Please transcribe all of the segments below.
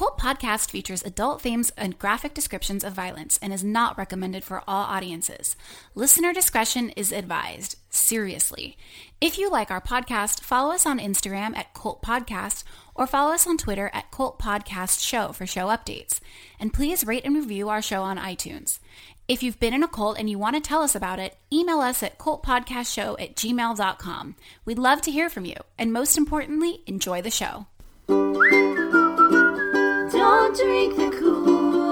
Cult Podcast features adult themes and graphic descriptions of violence and is not recommended for all audiences. Listener discretion is advised. Seriously. If you like our podcast, follow us on Instagram at Cult Podcast or follow us on Twitter at Cult Podcast Show for show updates. And please rate and review our show on iTunes. If you've been in a cult and you want to tell us about it, email us at cultpodcastshow at gmail.com. We'd love to hear from you. And most importantly, enjoy the show. Don't drink the Kool-Aid.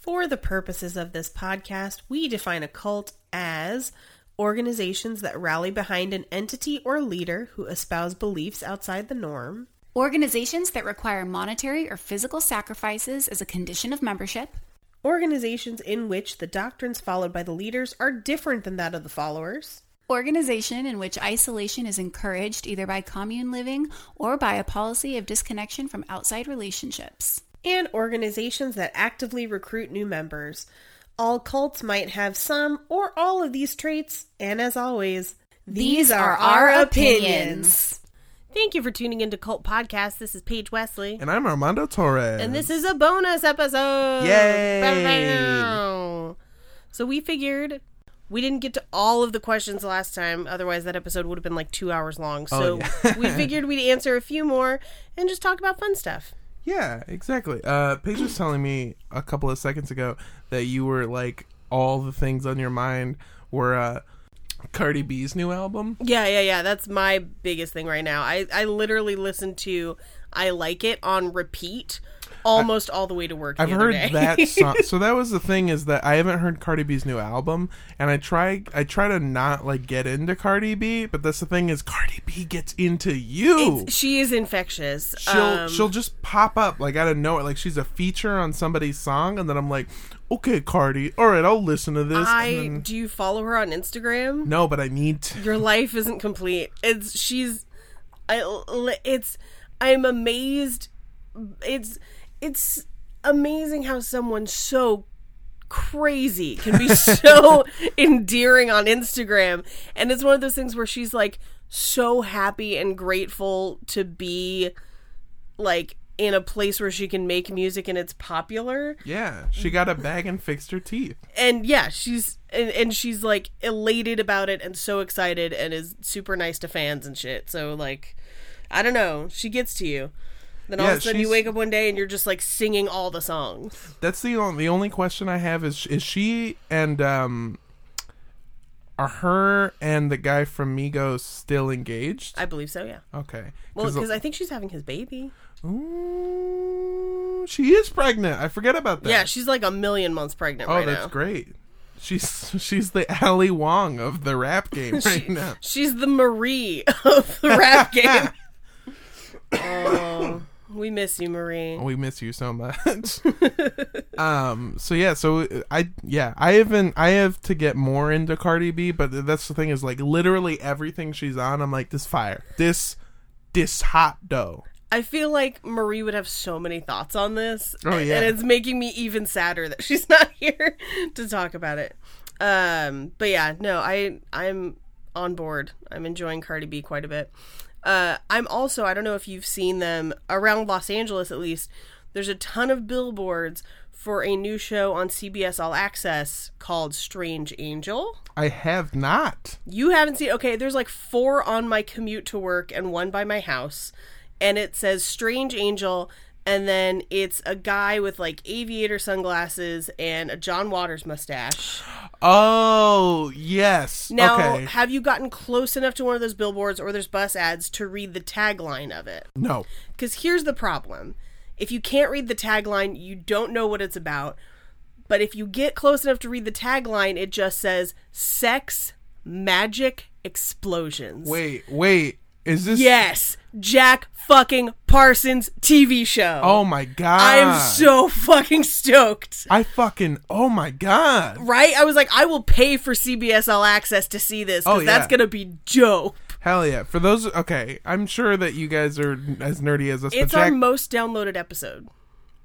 For the purposes of this podcast, we define a cult as organizations that rally behind an entity or leader who espouse beliefs outside the norm, Organizations that require monetary or physical sacrifices as a condition of membership. organizations in which the doctrines followed by the leaders are different than that of the followers, Organization in which isolation is encouraged either by commune living or by a policy of disconnection from outside relationships. and organizations that actively recruit new members. All cults might have some or all of these traits, and as always, These are our opinions. Thank you for tuning into Cult Podcast. This is Paige Wesley. And I'm Armando Torres. And this is a bonus episode. Yay. Bow-bow. So we figured we didn't get to all of the questions last time. Otherwise, that episode would have been like two hours long. So Oh, yeah. we figured we'd answer a few more and just talk about fun stuff. Yeah, exactly. Uh, Paige was telling me a couple of seconds ago that you were like all the things on your mind were uh, Cardi B's new album. Yeah, yeah, yeah. That's my biggest thing right now. I, I literally listen to I Like It on repeat almost all the way to work. I've heard that song. So that was the thing is that I haven't heard Cardi B's new album, and I try I try to not like get into Cardi B, but that's the thing is Cardi B gets into you. It's- she is infectious. she'll Um, she'll just pop up like out of nowhere, like she's a feature on somebody's song, and then I'm like, okay, Cardi, all right, I'll listen to this. I then- do you follow her on Instagram? no, but I need to. Your life isn't complete. It's she's I it's I'm amazed it's it's amazing how someone so crazy can be so endearing on Instagram and it's one of those things where she's like so happy and grateful to be like in a place where she can make music and it's popular Yeah, she got a bag and fixed her teeth. and yeah, she's and, and she's like elated about it and so excited and is super nice to fans and shit. So like, I don't know, she gets to you. Then all Yeah, of a sudden you wake up one day and you're just like singing all the songs. That's the only the only question I have is is she and um are her and the guy from Migos still engaged? I believe so, yeah. okay. Well, because I think she's having his baby. Ooh, she is pregnant. I forget about that. Yeah, she's like a million months pregnant Oh, right that's now. great. She's she's the Ali Wong of the rap game right now. She's the Marie of the rap game. oh, we miss you, Marie. We miss you so much. um. So yeah. So I yeah I haven't I have to get more into Cardi B, but that's the thing is like literally everything she's on. I'm like this fire this this hot dough. I feel like Marie would have so many thoughts on this. Oh, yeah. And it's making me even sadder that she's not here to talk about it. Um, but yeah, no, I I'm on board. I'm enjoying Cardi B quite a bit. Uh, I'm also I don't know if you've seen them around Los Angeles at least. There's a ton of billboards for a new show on CBS All Access called Strange Angel. I have not. You haven't seen okay, there's like four on my commute to work and one by my house. And it says Strange Angel and then it's a guy with like aviator sunglasses and a John Waters mustache. Oh yes. Now, okay. have you gotten close enough to one of those billboards or there's bus ads to read the tagline of it? No. Because here's the problem. If you can't read the tagline, you don't know what it's about. But if you get close enough to read the tagline, it just says sex, magic, explosions. Wait. Wait. Is this? Yes, Jack fucking Parsons TV show. Oh my god. I am so fucking stoked. I fucking. Oh my god. Right? I was like, I will pay for CBS All Access to see this because Oh, that's gonna be dope. Hell yeah. For those. Okay. I'm sure that you guys are as nerdy as us. It's Jack, our most downloaded episode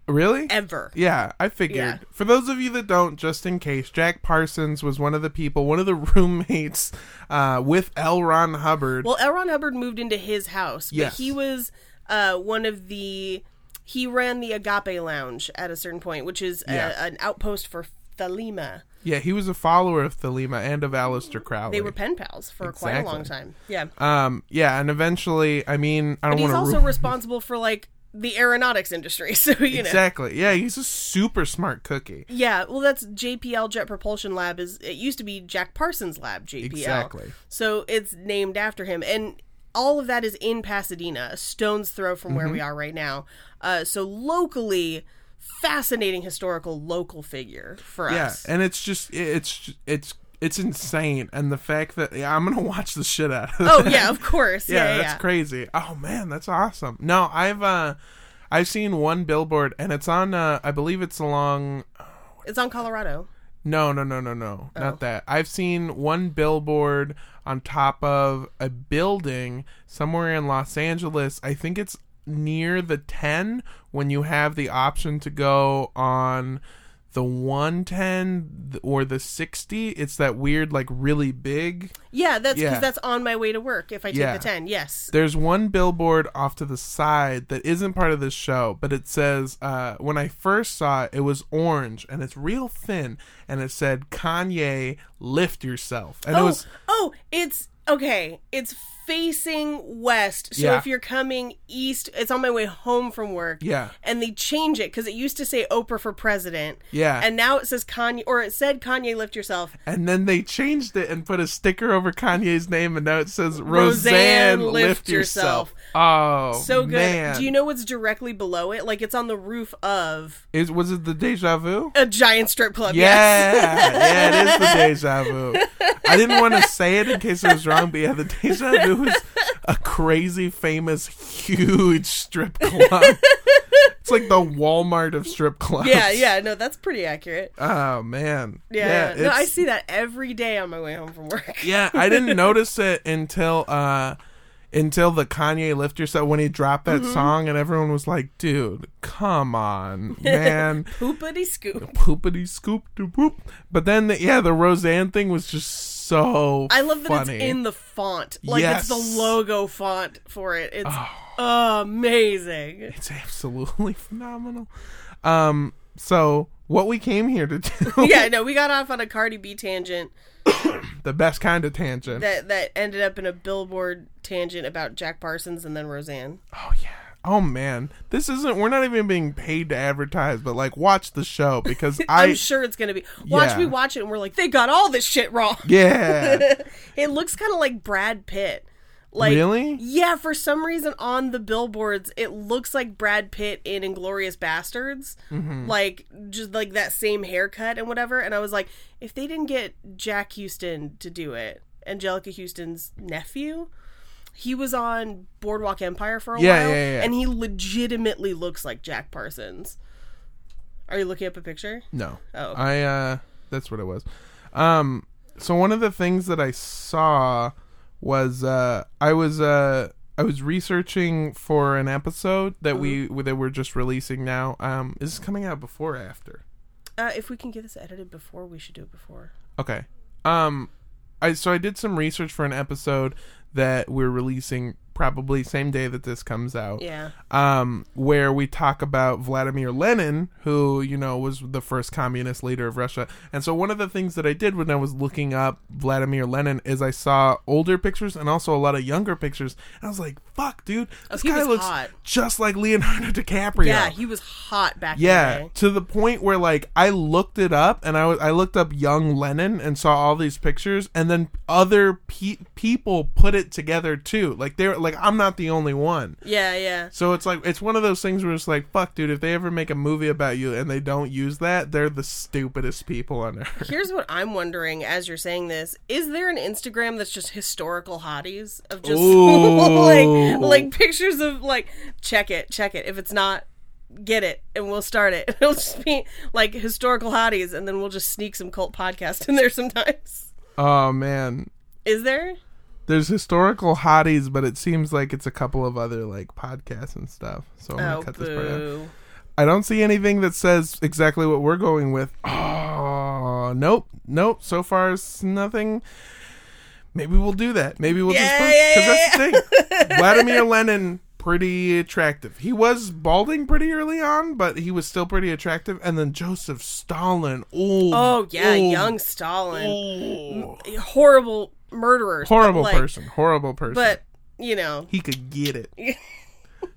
really. ever. Yeah, I figured. Yeah. For those of you that don't, just in case, Jack Parsons was one of the people, one of the roommates uh, with L. Ron Hubbard. Well, L. Ron Hubbard moved into his house, but Yes. he was uh, one of the he ran the Agape Lodge at a certain point, which is a, Yeah. an outpost for Thelema. Yeah, he was a follower of Thelema and of Aleister Crowley. They were pen pals for quite a long time. Yeah, Um, yeah, and eventually, I mean, I don't he's also ruin responsible for like the aeronautics industry. So you know. exactly. Yeah, he's a super smart cookie. Yeah, well, that's JPL Jet Propulsion Lab. Is it used to be Jack Parsons Lab? JPL. Exactly. So it's named after him, and all of that is in Pasadena, a stone's throw from Mm-hmm. where we are right now. Uh, so locally, fascinating historical local figure for Yeah, us. Yeah, and it's just it's it's it's insane, and the fact that yeah, I'm gonna watch the shit out of. Oh that. yeah, of course. yeah, Yeah, that's yeah. crazy. Oh man, that's awesome. No, I've uh, I've seen one billboard, and it's on. Uh, I believe it's along. It's on Colorado. No, no, no, no, no, Oh. not that. I've seen one billboard on top of a building somewhere in Los Angeles. I think it's near the 10 when you have the option to go on the 110 or the 60. It's that weird, like, really big. Yeah, that's because Yeah. that's on my way to work. If I take Yeah. the ten, yes. There's one billboard off to the side that isn't part of this show, but it says, uh, when I first saw it, it was orange and it's real thin, and it said, Kanye, lift yourself. And it oh, was, oh, it's okay. It's facing west. So Yeah. if you're coming east, it's on my way home from work. Yeah. And they change it because it used to say Oprah for president. Yeah. And now it says Kanye, or it said Kanye lift yourself. and then they changed it and put a sticker over Kanye's name, and now it says, Roseanne, Roseanne, lift lift, yourself." yourself. Oh, So good. Man. Do you know what's directly below it? Like it's on the roof of Is, was it the Deja Vu? a giant strip club. Yeah, Yes. yeah, it is the deja vu. I didn't want to say it in case it was wrong, but yeah, the deja vu is a crazy, famous, huge strip club. it's like the Walmart of strip clubs. yeah, yeah. No, that's pretty accurate. Oh man. Yeah. yeah. No, I see that every day on my way home from work. Yeah, I didn't notice it until uh until the Kanye Lift Yourself when he dropped Mm-hmm. that song and everyone was like, "Dude, come on, man." Poopity scoop. Poopity scoop de poop. But then, the, yeah, the Roseanne thing was just so. I love that funny. it's in the font. Like it's the logo font for it. It's amazing. It's absolutely phenomenal. Um, so what we came here to do, yeah, no, we got off on a Cardi B tangent the best kind of tangent. that that ended up in a billboard tangent about Jack Parsons and then Roseanne. oh yeah. Oh man, this isn't. We're not even being paid to advertise, but like, watch the show because I. I'm sure it's gonna be. Watch Yeah. we watch it and we're like, they got all this shit wrong. Yeah. It looks kind of like Brad Pitt. Like, Really? Yeah, for some reason on the billboards, it looks like Brad Pitt in Inglourious Basterds. Mm-hmm. Like, just like that same haircut and whatever. And I was like, if they didn't get Jack Huston to do it, Anjelica Huston's nephew, he was on Boardwalk Empire for a Yeah, while. yeah, yeah. And he legitimately looks like Jack Parsons. Are you looking up a picture? No. Oh. I uh that's what it was. Um so one of the things that I saw was uh I was uh I was researching for an episode that we Mm-hmm. that we're just releasing now. Um is this coming out before or after? Uh, if we can get this edited before, we should do it before. Okay. Um I so I did some research for an episode that we're releasing probably same day that this comes out. Yeah. um, where we talk about Vladimir Lenin, who you know was the first communist leader of Russia. And so one of the things that I did when I was looking up Vladimir Lenin is I saw older pictures and also a lot of younger pictures. And I was like, "Fuck, dude, this he guy looks hot. just like Leonardo DiCaprio." Yeah, he was hot back in Yeah, the to the point where like I looked it up and I was I looked up young Lenin and saw all these pictures and then other pe- people put it together too. Like they're like I'm not the only one. Yeah, yeah. So it's like it's one of those things where it's like, fuck, dude. If they ever make a movie about you and they don't use that, they're the stupidest people on earth. Here's what I'm wondering as you're saying this: Is there an Instagram that's just historical hotties of just like like pictures of like check it, check it. If it's not, get it, and we'll start it. It'll just be like historical hotties, and then we'll just sneak some cult podcast in there sometimes. Oh man, Is there? There's historical hotties, but it seems like it's a couple of other like podcasts and stuff. So I'm gonna Oh, cut this part out. I don't see anything that says exactly what we're going with. Oh, nope, nope. So far, it's nothing. Maybe we'll do that. Maybe we'll Yeah, just yeah, because that's the thing. Vladimir Lenin pretty attractive. He was balding pretty early on, but he was still pretty attractive. And then Joseph Stalin, old, Oh yeah, young Stalin, old, horrible murderers, horrible like- person, horrible person. But you know, he could get it.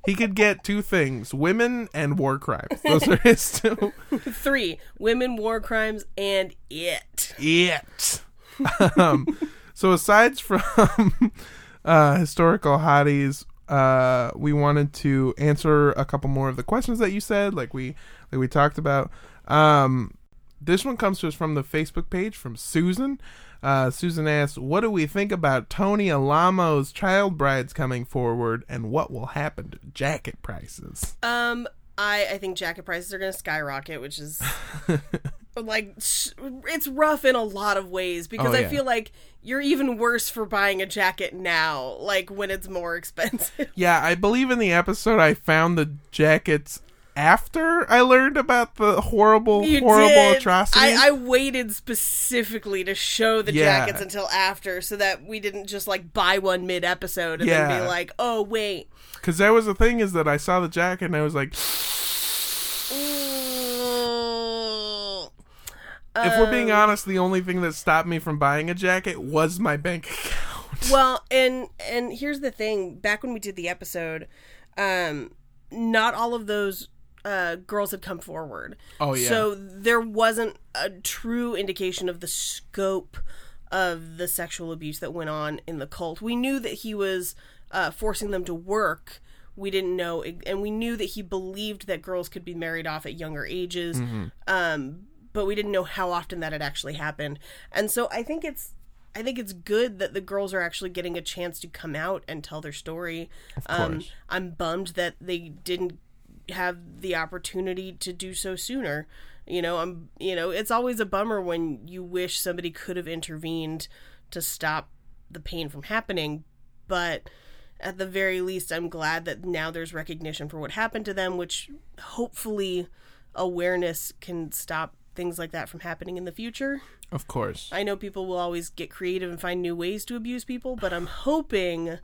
he could get two things: women and war crimes. Those are his two. three women, war crimes, and it. it. um, so aside from uh, historical hotties, uh, we wanted to answer a couple more of the questions that you said, like we like we talked about. Um, this one comes to us from the Facebook page from Susan. Uh, Susan asks, "What do we think about Tony Alamo's child brides coming forward, and what will happen to jacket prices?" Um, I I think jacket prices are going to skyrocket, which is like it's rough in a lot of ways because Oh, I feel like you're even worse for buying a jacket now, like when it's more expensive. Yeah, I believe in the episode I found the jackets after I learned about the horrible, You horrible did. atrocities. I, I waited specifically to show the Yeah. jackets until after, so that we didn't just like buy one mid episode and then be like, "Oh wait." Because that was the thing is that I saw the jacket and I was like, if we're Um, being honest, the only thing that stopped me from buying a jacket was my bank account. Well, and and here's the thing. Back when we did the episode, um, not all of those uh, girls had come forward. Oh, yeah. So there wasn't a true indication of the scope of the sexual abuse that went on in the cult. We knew that he was uh, forcing them to work. We didn't know, and we knew that he believed that girls could be married off at younger ages. Um, but we didn't know how often that had actually happened. And so I think it's I think it's good that the girls are actually getting a chance to come out and tell their story. Um. I'm bummed that they didn't have the opportunity to do so sooner. You know, I'm you know, it's always a bummer when you wish somebody could have intervened to stop the pain from happening, but at the very least I'm glad that now there's recognition for what happened to them, which hopefully awareness can stop things like that from happening in the future. Of course. I know people will always get creative and find new ways to abuse people, but I'm hoping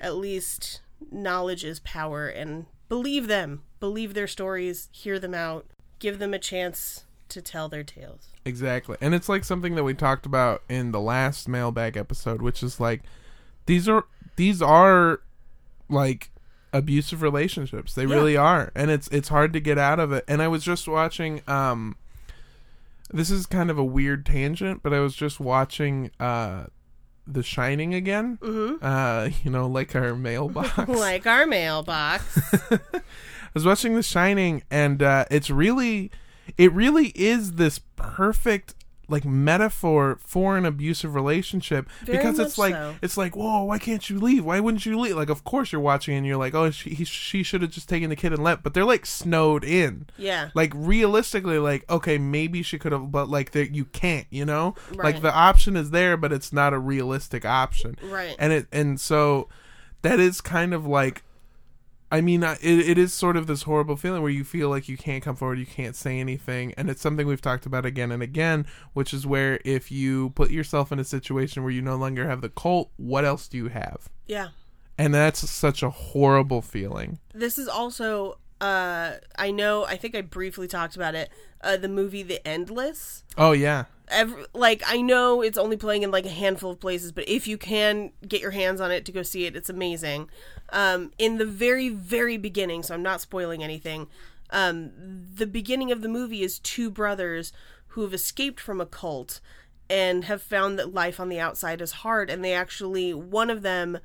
at least knowledge is power and believe them, believe their stories, hear them out, give them a chance to tell their tales. Exactly. And it's like something that we talked about in the last mailbag episode, which is like these are these are like abusive relationships. They Yeah. really are. And it's it's hard to get out of it. And I was just watching um this is kind of a weird tangent, but I was just watching uh The Shining again. Mm-hmm. Uh, you know, like our mailbox. Like our mailbox. I was watching The Shining, and uh, it's really, it really is this perfect like metaphor for an abusive relationship Very because it's like so. it's like whoa why can't you leave? Why wouldn't you leave? Like of course you're watching and you're like oh she he, she should have just taken the kid and left. But they're like snowed in. Yeah. like realistically like okay maybe she could have but like there you can't you know? Like the option is there but it's not a realistic option. Right. and it and so that is kind of like i mean it, it is sort of this horrible feeling where you feel like you can't come forward you can't say anything and it's something we've talked about again and again which is where if you put yourself in a situation where you no longer have the cult what else do you have yeah. and that's such a horrible feeling This is also uh I know I think I briefly talked about it. Uh the movie The Endless. oh yeah every, like I know it's only playing in like a handful of places, but if you can get your hands on it to go see it, it's amazing. Um, in the very very beginning, so I'm not spoiling anything. Um, the beginning of the movie is two brothers who have escaped from a cult and have found that life on the outside is hard, and they actually one of them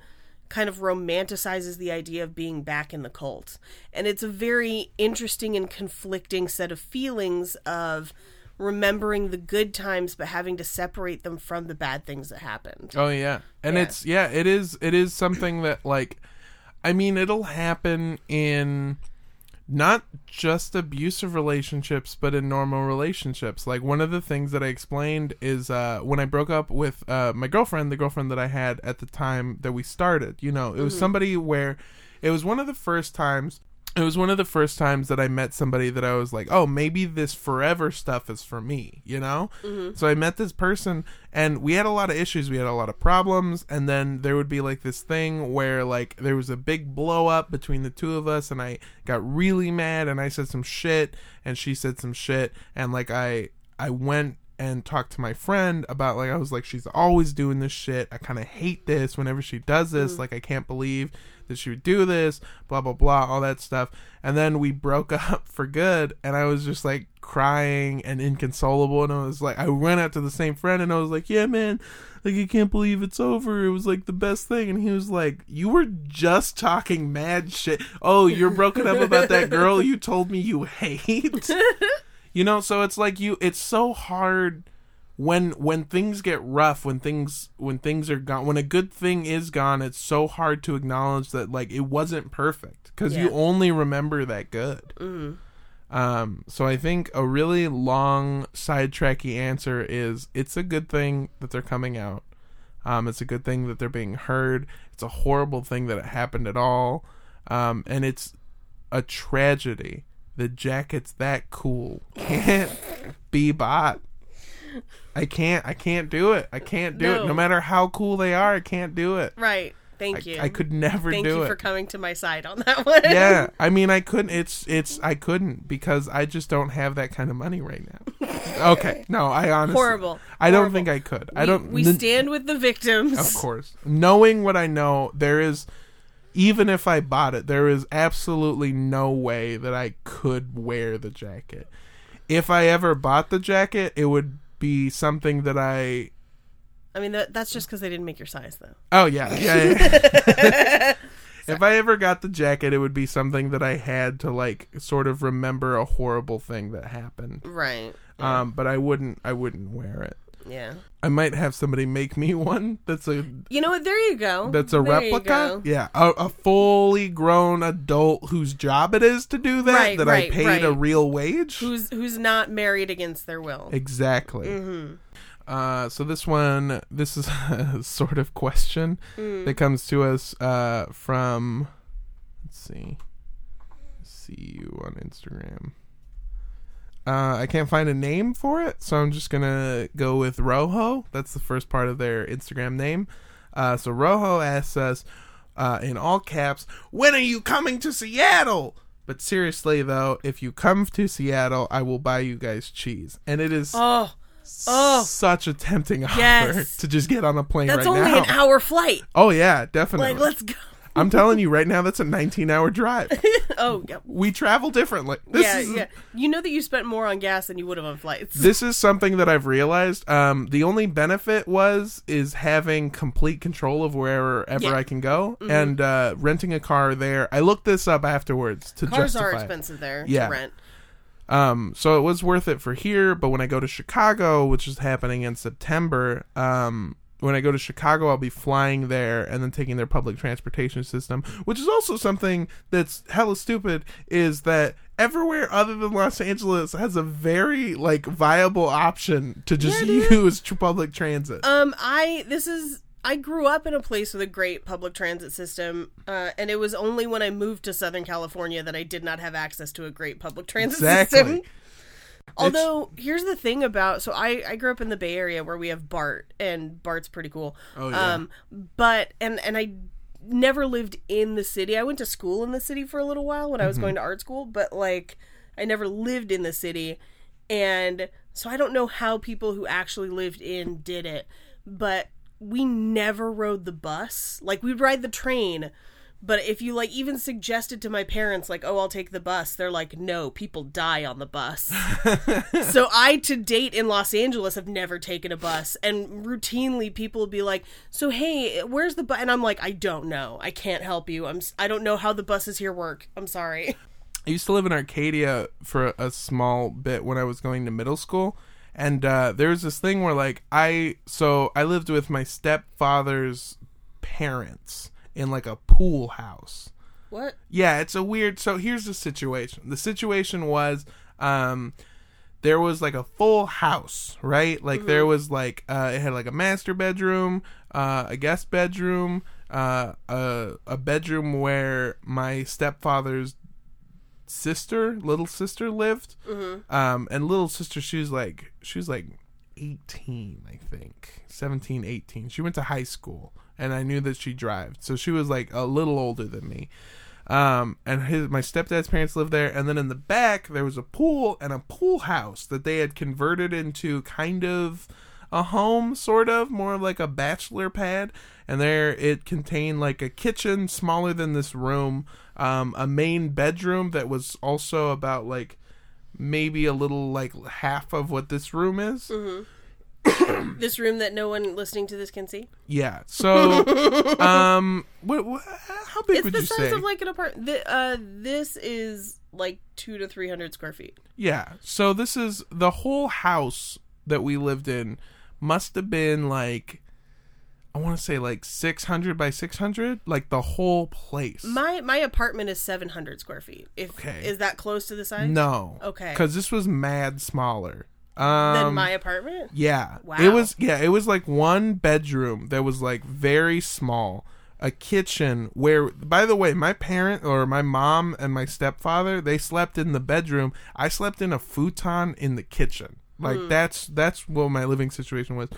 kind of romanticizes the idea of being back in the cult. And it's a very interesting and conflicting set of feelings of remembering the good times but having to separate them from the bad things that happened. Oh yeah. And Yeah. it's yeah, it is it is something that like I mean it'll happen in not just abusive relationships but in normal relationships. Like one of the things that I explained is uh when I broke up with uh my girlfriend, the girlfriend that I had at the time that we started, you know, it was somebody where it was one of the first times it was one of the first times that I met somebody that I was like, oh, maybe this forever stuff is for me, you know? Mm-hmm. So I met this person and we had a lot of issues. We had a lot of problems. And then there would be like this thing where like there was a big blow up between the two of us and I got really mad and I said some shit and she said some shit. And like I, I went and talked to my friend about like I was like she's always doing this shit. I kind of hate this whenever she does this. Mm. Like I can't believe that she would do this, blah blah blah, all that stuff. And then we broke up for good and I was just like crying and inconsolable and I was like I went out to the same friend and I was like, "Yeah, man, like I can't believe it's over. It was like the best thing." And he was like, "You were just talking mad shit. Oh, you're broken up about that girl you told me you hate?" you know so it's like you it's so hard when when things get rough when things when things are gone when a good thing is gone it's so hard to acknowledge that like it wasn't perfect because you only remember that good. Um so i think a really long sidetracky answer is it's a good thing that they're coming out. Um it's a good thing that they're being heard. It's a horrible thing that it happened at all. Um and it's a tragedy the jacket's that cool can't be bought i can't i can't do it i can't do it No. no matter how cool they are i can't do it Right. Thank you. I could never do it. Thank do you it for coming to my side on that one. yeah i mean i couldn't it's it's i couldn't because i just don't have that kind of money right now okay no i honestly Horrible. i don't Horrible. think i could i don't We n- stand with the victims. of course knowing what i know there is even if i bought it there is absolutely no way that i could wear the jacket if i ever bought the jacket it would be something that i I mean, that, that's just because they didn't make your size, though. Oh yeah, yeah. yeah. if I ever got the jacket, it would be something that I had to like sort of remember a horrible thing that happened. Right. Um, but I wouldn't. I wouldn't wear it. Yeah. I might have somebody make me one. That's a You know what? There you go. that's a There you replica. go. Yeah, a, a fully grown adult whose job it is to do that. Right, that I right, paid a right. real wage. Who's who's not married against their will? Exactly. Mm-hmm. Uh, so this one, this is a sort of question Mm. that comes to us uh, from. Let's see. See you on Instagram. Uh, I can't find a name for it, so I'm just gonna go with Rojo. That's the first part of their Instagram name. Uh, so Rojo asks us, uh, in all caps, "When are you coming to Seattle?" But seriously though, if you come to Seattle, I will buy you guys cheese, and it is Oh, oh. such a tempting offer Yes. to just get on a plane that's right only now. an hour flight. Oh yeah, definitely. Like, let's go. I'm telling you right now, that's a 19 hour drive. Oh, yeah. we travel differently. This yeah, is, yeah. You know that you spent more on gas than you would have on flights. This is something that I've realized. Um, the only benefit was is having complete control of wherever Yeah. Mm-hmm. I can go, and uh, renting a car there. I looked this up afterwards to Cars justify. are expensive there Yeah. to rent. Um, so it was worth it for here, but when I go to Chicago, which is happening in September, um, when I go to Chicago, I'll be flying there and then taking their public transportation system, which is also something that's hella stupid. Is that everywhere other than Los Angeles has a very like viable option to just Yeah, use tr- public transit. Um, I this is I grew up in a place with a great public transit system, uh, and it was only when I moved to Southern California that I did not have access to a great public transit Exactly. system. Although here's the thing about so I I grew up in the Bay Area where we have BART and BART's pretty cool. Oh, yeah. Um, but and and I never lived in the city. I went to school in the city for a little while when I was going to art school, but like I never lived in the city, and so I don't know how people who actually lived in did it. But we never rode the bus. Like we'd ride the train. But if you like even suggested to my parents like, "Oh, I'll take the bus." They're like, "No, people die on the bus." so I to date in Los Angeles have never taken a bus and routinely people will be like, "So hey, where's the bus?" And I'm like, "I don't know. I can't help you. I'm I don't know how the buses here work. I'm sorry." I used to live in Arcadia for a small bit when I was going to middle school. And uh, there was this thing where, like, I. So I lived with my stepfather's parents in, like, a pool house. What? Yeah, it's a weird. So here's the situation. The situation was, um, there was like a full house, right? Like there was like uh, it had like a master bedroom, uh, a guest bedroom, uh, a a bedroom where my stepfather's sister, little sister, lived. Um, and little sister, she was like, she was like 18, I think, 17, 18. She went to high school, and I knew that she drove, so she was like a little older than me. Um, and his my stepdad's parents lived there, and then in the back there was a pool and a pool house that they had converted into kind of a home, sort of more like a bachelor pad. And there it contained like a kitchen smaller than this room, um, a main bedroom that was also about like maybe a little like half of what this room is. This room that no one listening to this can see. Yeah. So, um, what, what how big It's would the size of like an apartment. Th- uh, this is like two to three hundred square feet. Yeah. So this is the whole house that we lived in must have been like I want to say like 600 by 600, like the whole place. My my apartment is seven hundred square feet. If Okay. is that close to the size? no. Okay. Cuz this was mad smaller. Um Than my apartment. Yeah. Wow. It was yeah, it was like one bedroom that was like very small. A kitchen where by the way, my parent or my mom and my stepfather, they slept in the bedroom. I slept in a futon in the kitchen. Like Hmm. that's that's what my living situation was.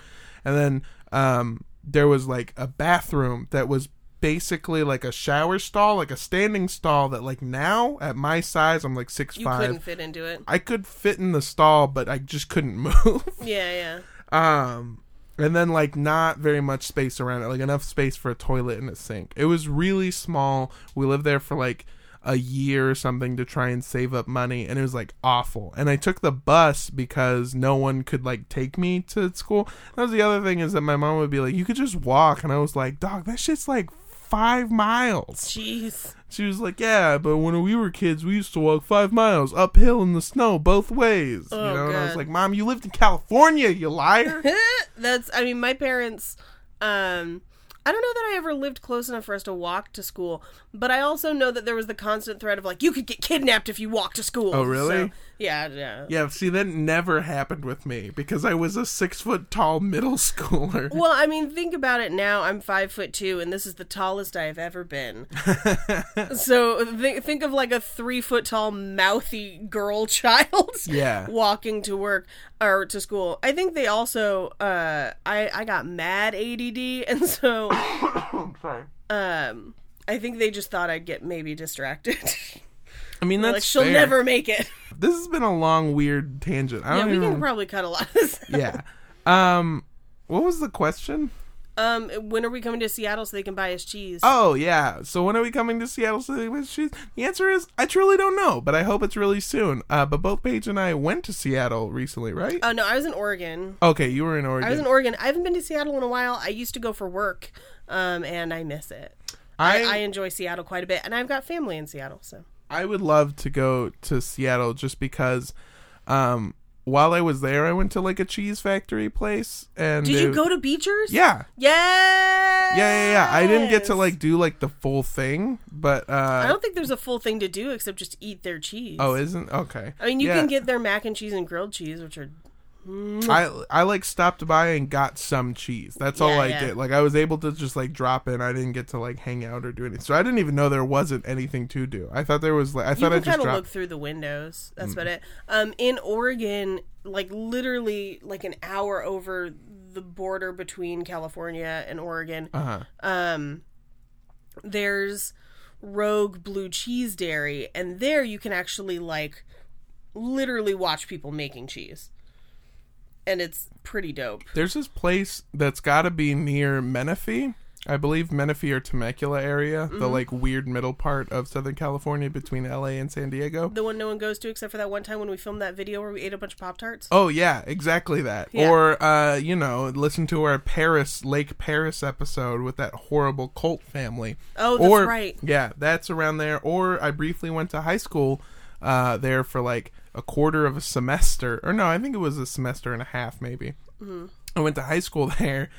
And then um there was like a bathroom that was basically like a shower stall, like a standing stall that like now at my size I'm like six You five. couldn't fit into it. I could fit in the stall, but I just couldn't move. Yeah, yeah. Um, and then like not very much space around it, like enough space for a toilet and a sink. It was really small. We lived there for like a year or something to try and save up money, and it was like awful. And I took the bus because no one could like take me to school. That was the other thing is that my mom would be like, "You could just walk," and I was like, "Dog, that shit's like." Five miles. Jeez. She was like, "Yeah, but when we were kids, we used to walk five miles uphill in the snow both ways." Oh, you know, and I was God. like, "Mom, you lived in California, you liar." That's I mean my parents um I don't know that I ever lived close enough for us to walk to school, but I also know that there was the constant threat of like you could get kidnapped if you walk to school. Oh, really? So, yeah, yeah. Yeah, see, that never happened with me because I was a six foot tall middle schooler. Well, I mean, think about it now. I'm five foot two, and this is the tallest I have ever been. so th- think of like a three foot tall, mouthy girl child, Yeah. walking to work or to school. I think they also, uh, I I got mad ADD, and so Sorry. um, I think they just thought I'd get maybe distracted. I mean, that's like she'll fair. never make it. This has been a long, weird tangent. I Yeah, don't we even. can probably cut a lot of this. yeah. Um, what was the question? Um, when are we coming to Seattle so they can buy us cheese? Oh yeah. So when are we coming to Seattle City with shoes? The answer is I truly don't know, but I hope it's really soon. Uh, but both Paige and I went to Seattle recently, right? Oh no, I was in Oregon. okay, you were in Oregon. I was in Oregon. I haven't been to Seattle in a while. I used to go for work, um, and I miss it. I, I enjoy Seattle quite a bit, and I've got family in Seattle. So I would love to go to Seattle just because um while I was there I went to like a cheese factory place and did you it- go to Beecher's? Yeah. Yeah. Yeah, yeah, yeah. I didn't get to like do like the full thing, but I uh don't think there's a full thing to do except just eat their cheese. Oh, isn't okay. I mean, you Yeah. can get their mac and cheese and grilled cheese, which are I I like stopped by and got some cheese. That's all Yeah, I yeah. did. Like I was able to just like drop in. I didn't get to like hang out or do anything. So I didn't even know there wasn't anything to do. I thought there was like I thought I just kind of dropped. look through the windows. That's Mm. about it. Um, in Oregon, like literally, like an hour over the border between California and Oregon, uh-huh. um, there's Rogue Blue Cheese Dairy, and there you can actually like literally watch people making cheese, and it's pretty dope. There's this place that's got to be near Menifee. I believe Menifee or Temecula area, Mm-hmm. the like weird middle part of Southern California between LA and San Diego. The one no one goes to except for that one time when we filmed that video where we ate a bunch of Pop Tarts. Oh yeah, exactly that. Yeah. Or uh, you know, listen to our Perris Lake Perris episode with that horrible cult family. Oh, that's or, right. Yeah, that's around there. Or I briefly went to high school uh, there for like a quarter of a semester, or no, I think it was a semester and a half, maybe. Mm-hmm. I went to high school there.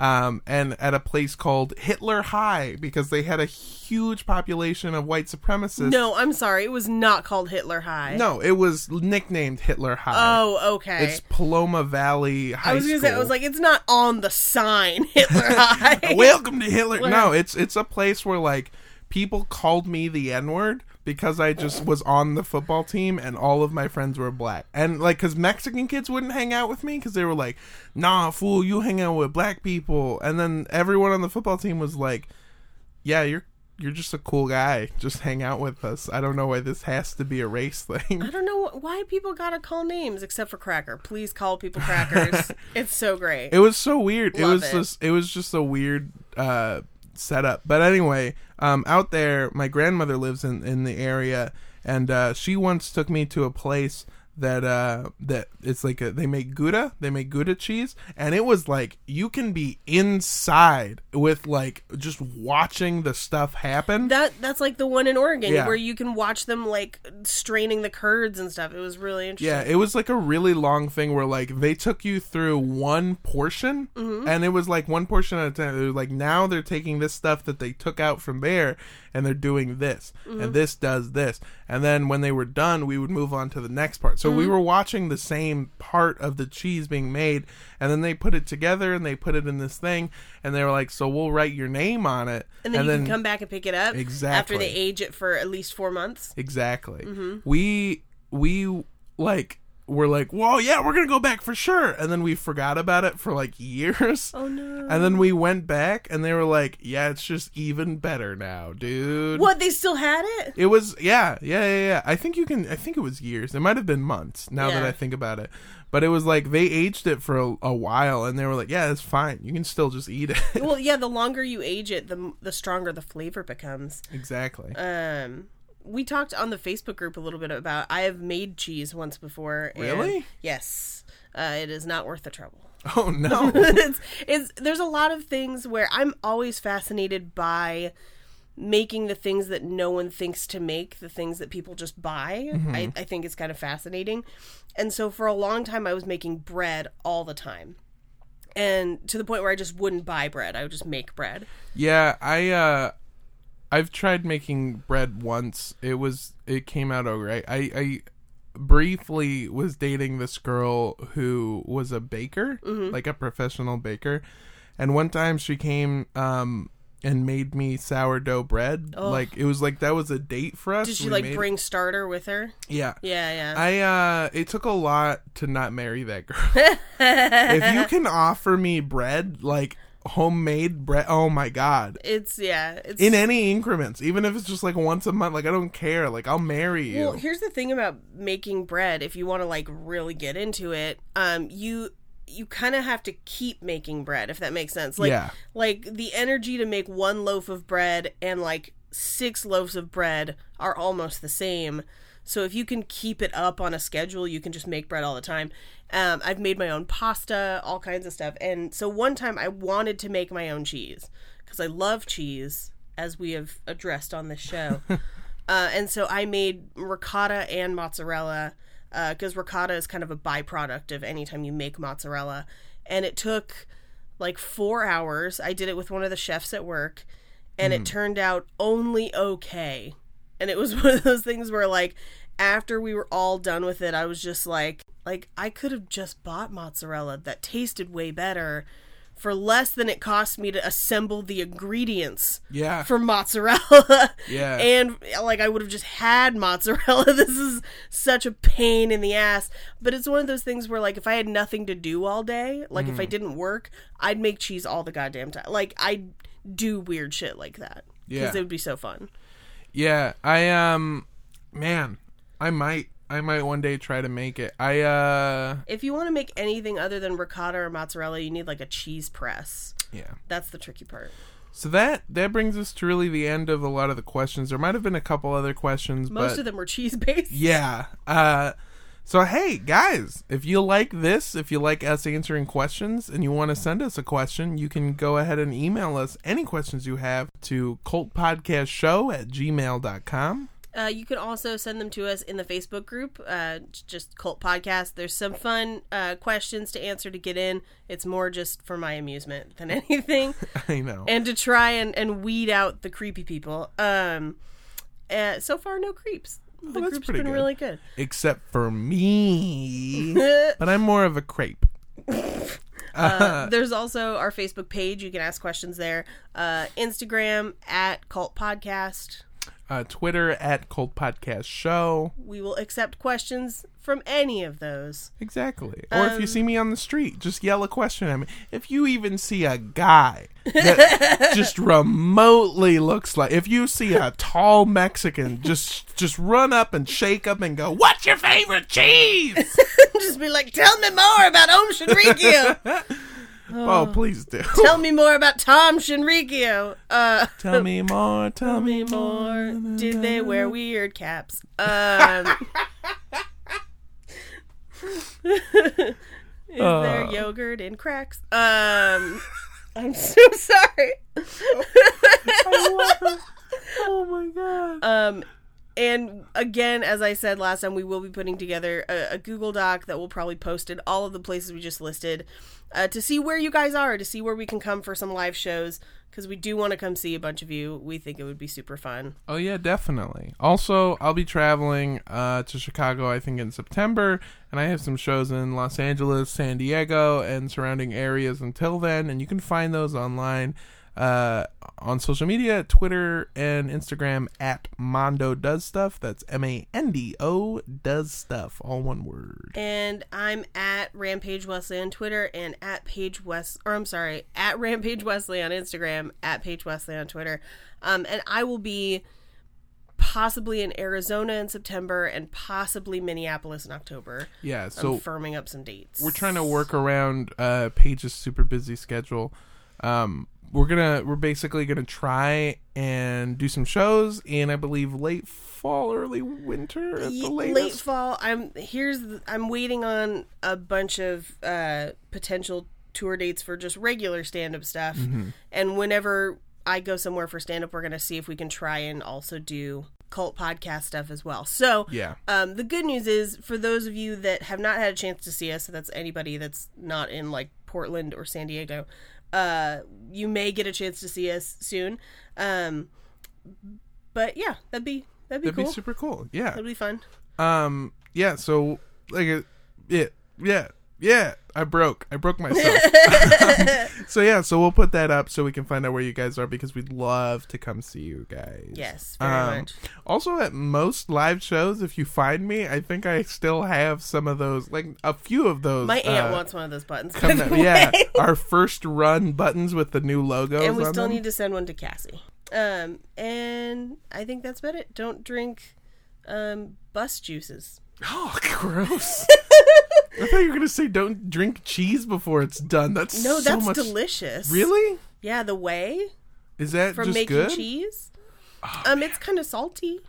Um, and at a place called Hitler High because they had a huge population of white supremacists. No, I'm sorry. It was not called Hitler High. no, it was nicknamed Hitler High. Oh, okay. It's Paloma Valley High I was gonna School. say, I was like, it's not on the sign Hitler High. Welcome to Hitler. No, it's it's a place where like people called me the N word because I just was on the football team and all of my friends were black. And like, cause Mexican kids wouldn't hang out with me because they were like, nah, fool, you hang out with black people. And then everyone on the football team was like, yeah, you're. You're just a cool guy. Just hang out with us. I don't know why this has to be a race thing. I don't know why people gotta call names except for Cracker. Please call people crackers. it's so great. It was so weird. it was it. just it was just a weird uh setup. But anyway, um out there my grandmother lives in in the area and uh she once took me to a place that uh that it's like a, they make gouda they make gouda cheese and it was like you can be inside with like just watching the stuff happen that that's like the one in Oregon Yeah. where you can watch them like straining the curds and stuff. It was really interesting. Yeah, it was like a really long thing where like they took you through one portion, Mm-hmm. and it was like one portion at a time. It was like now they're taking this stuff that they took out from there, and they're doing this, Mm-hmm. and this does this, and then when they were done, we would move on to the next part. So we Mm-hmm. were watching the same part of the cheese being made, and then they put it together and they put it in this thing, and they were like, "So we'll write your name on it," and then you can come back and pick it up exactly after they age it for at least four months. Exactly. Mm-hmm. We we like were like, well, yeah, we're gonna go back for sure," and then we forgot about it for like years. Oh no! And then we went back, and they were like, "Yeah, it's just even better now, dude." What they still had it? It was, yeah, yeah, yeah, yeah. I think you can. I think it was years. It might have been months. Now that I think about it, but it was like they aged it for a, a while, and they were like, "Yeah, it's fine. You can still just eat it." Well, yeah. The longer you age it, the the stronger the flavor becomes. exactly. Um, we talked on the Facebook group a little bit about. I have made cheese once before. and- Really? yes. Uh, it is not worth the trouble. oh no. it's, it's there's a lot of things where I'm always fascinated by making the things that no one thinks to make, the things that people just buy. I, I think it's kind of fascinating. And so for a long time I was making bread all the time. And to the point where I just wouldn't buy bread. I would just make bread. Yeah, I uh I've tried making bread once. It was it came out alright. I I briefly was dating this girl who was a baker, Mm-hmm. like a professional baker. And one time she came um and made me sourdough bread. Like it was like that was a date for us. Did she We like bring starter with her? Yeah. Yeah, yeah. I uh it took a lot to not marry that girl. if you can offer me bread like homemade bread, oh my god it's yeah, it's in any increments, even if it's just like once a month. Like I don't care. Like I'll marry you. Well, here's the thing about making bread. If you want to like really get into it, um, you you kind of have to keep making bread, if that makes sense. Like, Yeah. like the energy to make one loaf of bread and like six loaves of bread are almost the same. So if you can keep it up on a schedule, you can just make bread all the time. Um, I've made my own pasta, all kinds of stuff. And so one time I wanted to make my own cheese because I love cheese, as we have addressed on this show. Uh, and so I made ricotta and mozzarella because ricotta is kind of a byproduct of anytime you make mozzarella. And it took like four hours. I did it with one of the chefs at work, and it turned out only okay. And it was one of those things where, like, after we were all done with it, I was just like, like I could have just bought mozzarella that tasted way better for less than it cost me to assemble the ingredients yeah. for mozzarella. Yeah. And like I would have just had mozzarella. This is such a pain in the ass. But it's one of those things where like if I had nothing to do all day, like if I Mm-hmm. didn't work, I'd make cheese all the goddamn time. Like I'd do weird shit like that. Yeah. Because it would be so fun. yeah. I um, man, I might, I might one day try to make it. I uh, If you want to make anything other than ricotta or mozzarella, you need like a cheese press. yeah. That's the tricky part. So that that brings us to really the end of a lot of the questions. There might have been a couple other questions, Most but of them were cheese based. Yeah. Uh so hey guys, if you like this, if you like us answering questions and you want to send us a question, you can go ahead and email us any questions you have to cultpodcastshow at gmail.com. Uh, you can also send them to us in the Facebook group, uh, just Cult Podcast. There's some fun uh, questions to answer to get in. It's more just for my amusement than anything, I know. and to try and, and weed out the creepy people. Um, uh, so far, no creeps. The that's group's pretty been good. really good. Except for me. but I'm more of a crepe. Uh, there's also our Facebook page. You can ask questions there. Uh, Instagram at Cult Podcast. Uh, Twitter at Cult Podcast Show. We will accept questions from any of those. Exactly. Or if you Um, see me on the street, just yell a question at me. If you even see a guy that just remotely looks like, if you see a tall Mexican, just just run up and shake him and go, "What's your favorite cheese?" Just be like, tell me more about Aum Shinrikyo. oh, please do. tell me more about Aum Shinrikyo. Uh, Tell me more. Tell me more. Did they wear weird caps? Um, is there Uh. yogurt in cracks? Um, I'm so sorry. Oh my god. Um, and again, as I said last time, we will be putting together a, a Google Doc that will probably post in all of the places we just listed uh, to see where you guys are, to see where we can come for some live shows, because we do want to come see a bunch of you. We think it would be super fun. Oh yeah, definitely. Also, I'll be traveling uh, to Chicago, I think, in September, and I have some shows in Los Angeles, San Diego, and surrounding areas until then. And you can find those online uh, on social media, Twitter and Instagram at Mando Does Stuff. That's M A N D O Does Stuff, all one word. And I'm at Rampage Wesley on Twitter and at Page West, or I'm sorry, at Rampage Wesley on Instagram, at Page Wesley on Twitter. Um, and I will be possibly in Arizona in September and possibly Minneapolis in October. Yeah, So I'm firming up some dates. we're trying to work around uh Paige's super busy schedule. Um we're gonna we're basically gonna try and do some shows in I believe late fall, early winter at the latest. late fall. I'm here's the, I'm waiting on a bunch of uh, potential tour dates for just regular stand up stuff, Mm-hmm. and whenever I go somewhere for stand up, we're gonna see if we can try and also do cult podcast stuff as well. So Yeah. um, the good news is for those of you that have not had a chance to see us, so that's anybody that's not in like Portland or San Diego, uh, you may get a chance to see us soon. Um, but yeah, that'd be that'd be That'd cool. be super cool. Yeah. that'd be fun. Um yeah, so like it, yeah, yeah, yeah. I broke. I broke myself. so yeah, so we'll put that up so we can find out where you guys are because we'd love to come see you guys. Yes, very Um, much. Also, at most live shows, if you find me, I think I still have some of those, like a few of those. My aunt uh, wants one of those buttons. come out- yeah, our first run buttons with the new logo. and we still them. need to send one to Cassie. Um, and I think that's about it. Don't drink um, bus juices. Oh, gross! I thought you were gonna say don't drink cheese before it's done. That's No, so that's much. delicious. Really? Yeah, the way Is that from making good? cheese. um, it's kind of salty.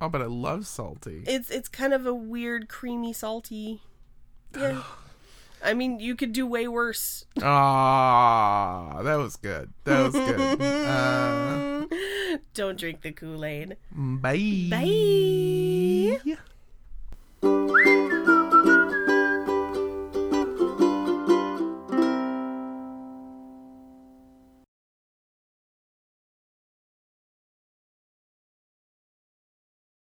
Oh, but I love salty. It's it's kind of a weird, creamy, salty. Yeah. I mean, you could do way worse. Ah, that was good. That was good. Uh, Don't drink the Kool Aid. bye. Bye.